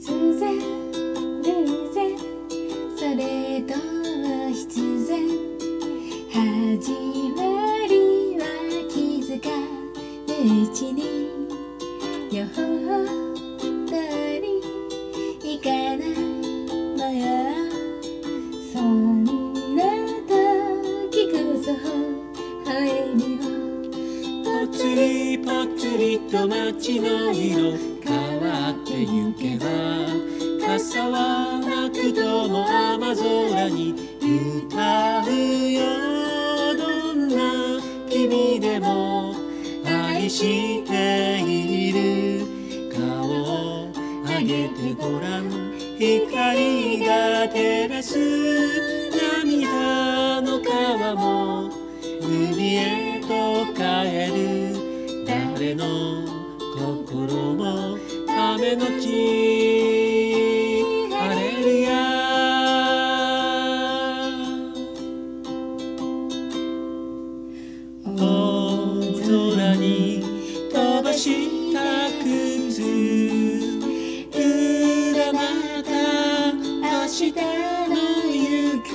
突然偶然それとも必然始まりは気づかぬうちに予報通り行かないのよそんな時こそ微笑みをぽつりぽつりと街の色変ってゆけば傘はなくとも雨空に歌うよどん。な君でも愛している顔を上げてごらん。光が照らす涙の川も海へと帰る誰の心も雨のち晴れるや大空に飛ばした靴。裏また明日の行方。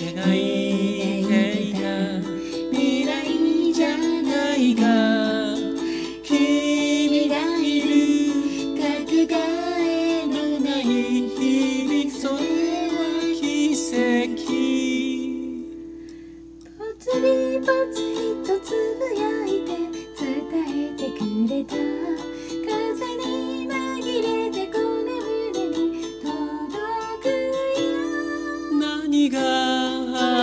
描いていた未来じゃないか。つりぽつりとつぶやいて伝えてくれた風に紛れてこの胸に届くよ何が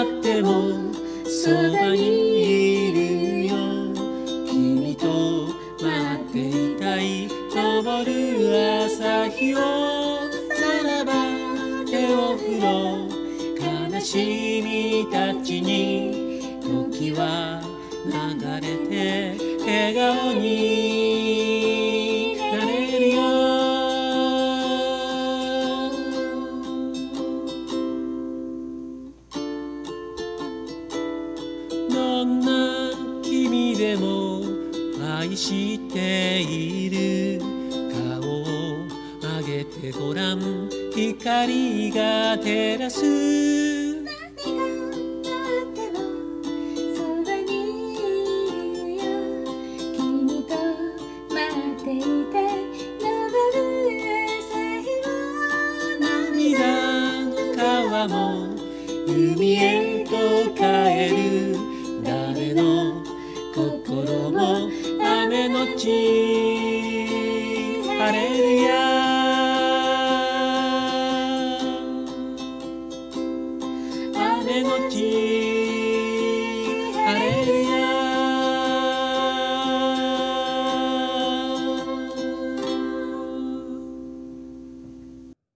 あってもそばにいるよ。君と待っていたい。昇る朝日をさらば手を振ろう。悲しみたちに時は流れて笑顔になれるよ。どんな君でも愛している。顔を上げてごらん。光が照らす。空も海へと帰る。誰の心も雨のち。晴れるや雨のち。